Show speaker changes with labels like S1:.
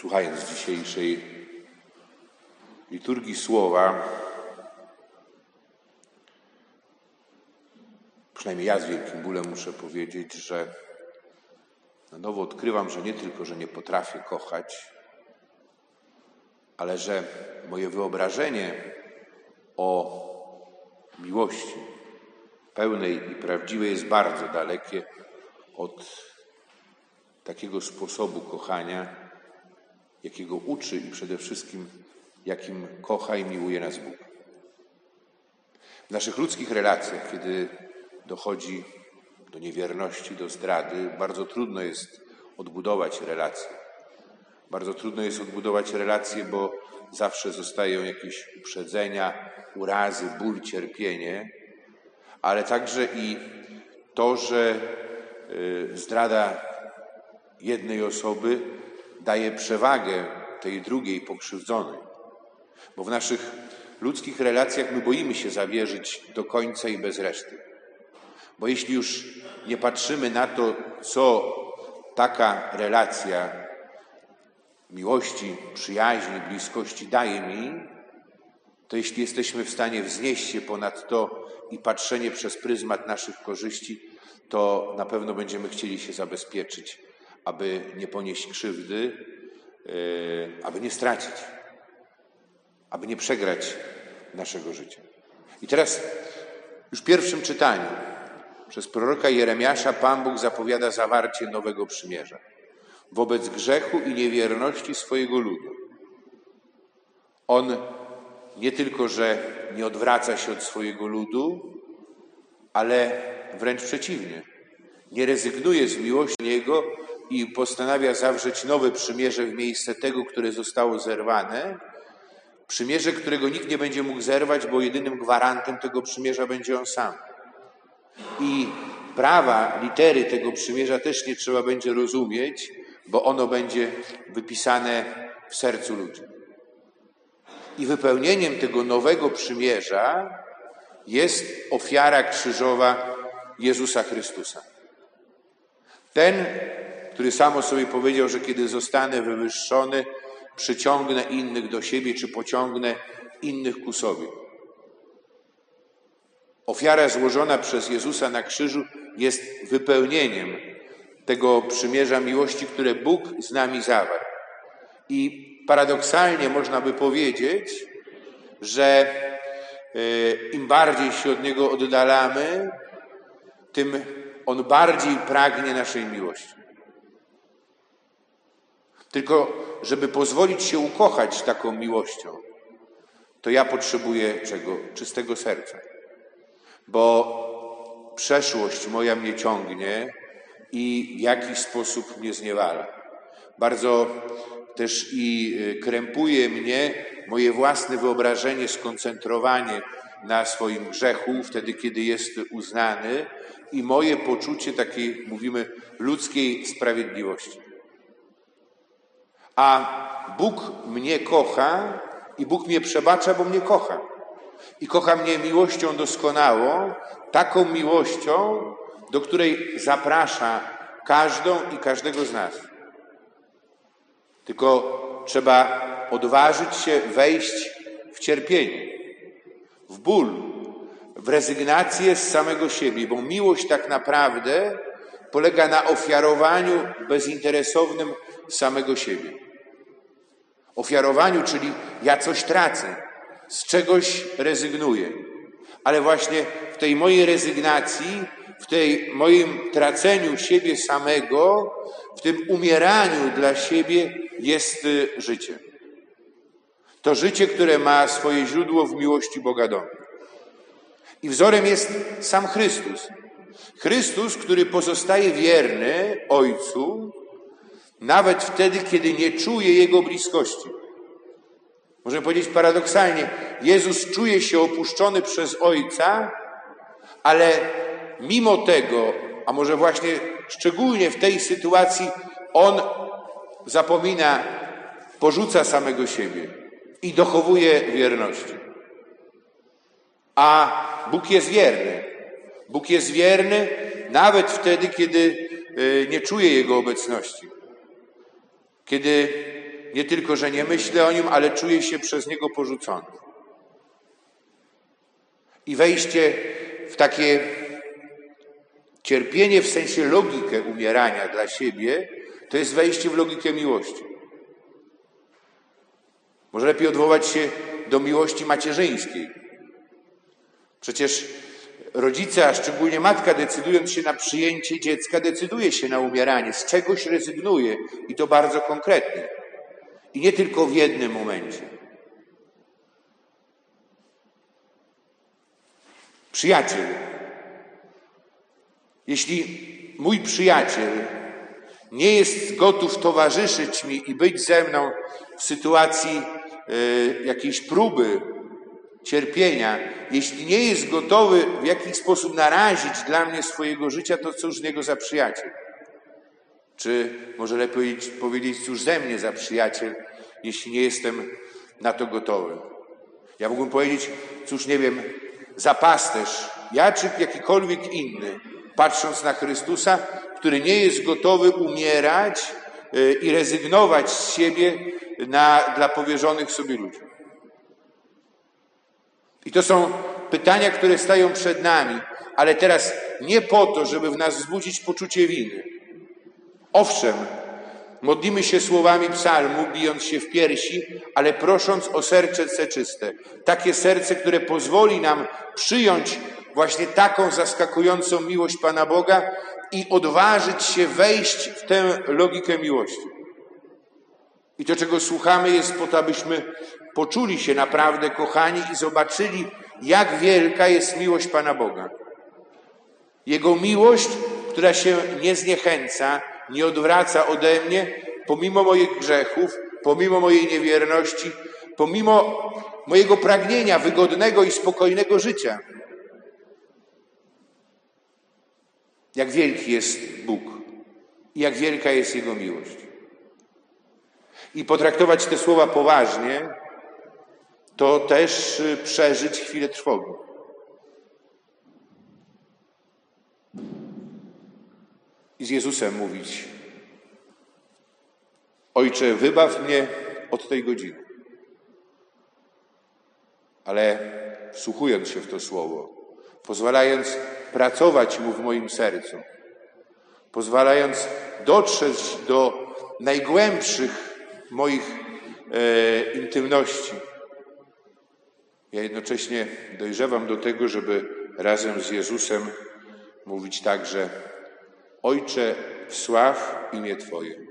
S1: słuchając dzisiejszej liturgii słowa, przynajmniej ja z wielkim bólem muszę powiedzieć, że na nowo odkrywam, że nie tylko, że nie potrafię kochać, ale że moje wyobrażenie o miłości pełnej i prawdziwej jest bardzo dalekie od takiego sposobu kochania, jakiego uczy i przede wszystkim jakim kocha i miłuje nas Bóg. W naszych ludzkich relacjach, kiedy dochodzi do niewierności, do zdrady, bardzo trudno jest odbudować relacje. Bardzo trudno jest odbudować relacje, bo zawsze zostają jakieś uprzedzenia, urazy, ból, cierpienie, ale także i to, że y, zdrada jednej osoby daje przewagę tej drugiej pokrzywdzonej. Bo w naszych ludzkich relacjach my boimy się zawierzyć do końca i bez reszty. Bo jeśli już nie patrzymy na to, co taka relacja miłości, przyjaźni, bliskości daje mi, to jeśli jesteśmy w stanie wznieść się ponad to i patrzenie przez pryzmat naszych korzyści, to na pewno będziemy chcieli się zabezpieczyć, aby nie ponieść krzywdy, e, aby nie stracić, aby nie przegrać naszego życia. I teraz już w pierwszym czytaniu przez proroka Jeremiasza Pan Bóg zapowiada zawarcie nowego przymierza wobec grzechu i niewierności swojego ludu. On nie tylko, że nie odwraca się od swojego ludu, ale wręcz przeciwnie. Nie rezygnuje z miłości Niego i postanawia zawrzeć nowe przymierze w miejsce tego, które zostało zerwane. Przymierze, którego nikt nie będzie mógł zerwać, bo jedynym gwarantem tego przymierza będzie On sam. I prawa, litery tego przymierza też nie trzeba będzie rozumieć, bo ono będzie wypisane w sercu ludzi. I wypełnieniem tego nowego przymierza jest ofiara krzyżowa Jezusa Chrystusa. Ten, który samo sobie powiedział, że kiedy zostanę wywyższony, przyciągnę innych do siebie, czy pociągnę innych ku sobie. Ofiara złożona przez Jezusa na krzyżu jest wypełnieniem tego przymierza miłości, które Bóg z nami zawarł. I paradoksalnie można by powiedzieć, że e, im bardziej się od Niego oddalamy, tym On bardziej pragnie naszej miłości. Tylko, żeby pozwolić się ukochać taką miłością, to ja potrzebuję czego? Czystego serca. Bo przeszłość moja mnie ciągnie i w jakiś sposób mnie zniewala. Bardzo też i y, krępuje mnie moje własne wyobrażenie, skoncentrowanie na swoim grzechu, wtedy kiedy jest uznany, i moje poczucie takiej, mówimy, ludzkiej sprawiedliwości. A Bóg mnie kocha i Bóg mnie przebacza, bo mnie kocha. I kocha mnie miłością doskonałą, taką miłością, do której zaprasza każdą i każdego z nas. Tylko trzeba odważyć się wejść w cierpienie, w ból, w rezygnację z samego siebie, bo miłość tak naprawdę polega na ofiarowaniu bezinteresownym samego siebie. Ofiarowaniu, czyli ja coś tracę, z czegoś rezygnuję. Ale właśnie w tej mojej rezygnacji, w tej moim traceniu siebie samego, w tym umieraniu dla siebie jest y, życie. To życie, które ma swoje źródło w miłości Boga do mnie. I wzorem jest sam Chrystus. Chrystus, który pozostaje wierny Ojcu, nawet wtedy, kiedy nie czuje Jego bliskości. Możemy powiedzieć paradoksalnie, Jezus czuje się opuszczony przez Ojca, ale mimo tego, a może właśnie szczególnie w tej sytuacji, On zapomina, porzuca samego siebie i dochowuje wierności. A Bóg jest wierny. Bóg jest wierny nawet wtedy, kiedy e, nie czuje Jego obecności. Kiedy nie tylko, że nie myślę o nim, ale czuję się przez niego porzucony. I wejście w takie cierpienie w sensie logikę umierania dla siebie, to jest wejście w logikę miłości. Może lepiej odwołać się do miłości macierzyńskiej. Przecież rodzice, a szczególnie matka, decydując się na przyjęcie dziecka, decyduje się na umieranie, z czegoś rezygnuje i to bardzo konkretnie. I nie tylko w jednym momencie. Przyjaciel. Jeśli mój przyjaciel nie jest gotów towarzyszyć mi i być ze mną w sytuacji y, jakiejś próby, cierpienia, jeśli nie jest gotowy w jakiś sposób narazić dla mnie swojego życia, to cóż z niego za przyjaciel? Czy może lepiej powiedzieć, cóż ze mnie za przyjaciel, jeśli nie jestem na to gotowy? Ja mógłbym powiedzieć, cóż nie wiem, za pasterz, ja czy jakikolwiek inny, patrząc na Chrystusa, który nie jest gotowy umierać y, i rezygnować z siebie na, dla powierzonych sobie ludzi. I to są pytania, które stają przed nami, ale teraz nie po to, żeby w nas wzbudzić poczucie winy. Owszem, modlimy się słowami psalmu, bijąc się w piersi, ale prosząc o serce czyste. Takie serce, które pozwoli nam przyjąć właśnie taką zaskakującą miłość Pana Boga i odważyć się wejść w tę logikę miłości. I to, czego słuchamy, jest po to, abyśmy poczuli się naprawdę kochani i zobaczyli, jak wielka jest miłość Pana Boga. Jego miłość, która się nie zniechęca, nie odwraca ode mnie, pomimo moich grzechów, pomimo mojej niewierności, pomimo mojego pragnienia wygodnego i spokojnego życia. Jak wielki jest Bóg i jak wielka jest Jego miłość. I potraktować te słowa poważnie, to też y, przeżyć chwilę trwogi. I z Jezusem mówić: Ojcze, wybaw mnie od tej godziny. Ale wsłuchując się w to słowo, pozwalając pracować mu w moim sercu, pozwalając dotrzeć do najgłębszych moich e, intymności, ja jednocześnie dojrzewam do tego, żeby razem z Jezusem mówić także Ojcze, wsław imię Twoje.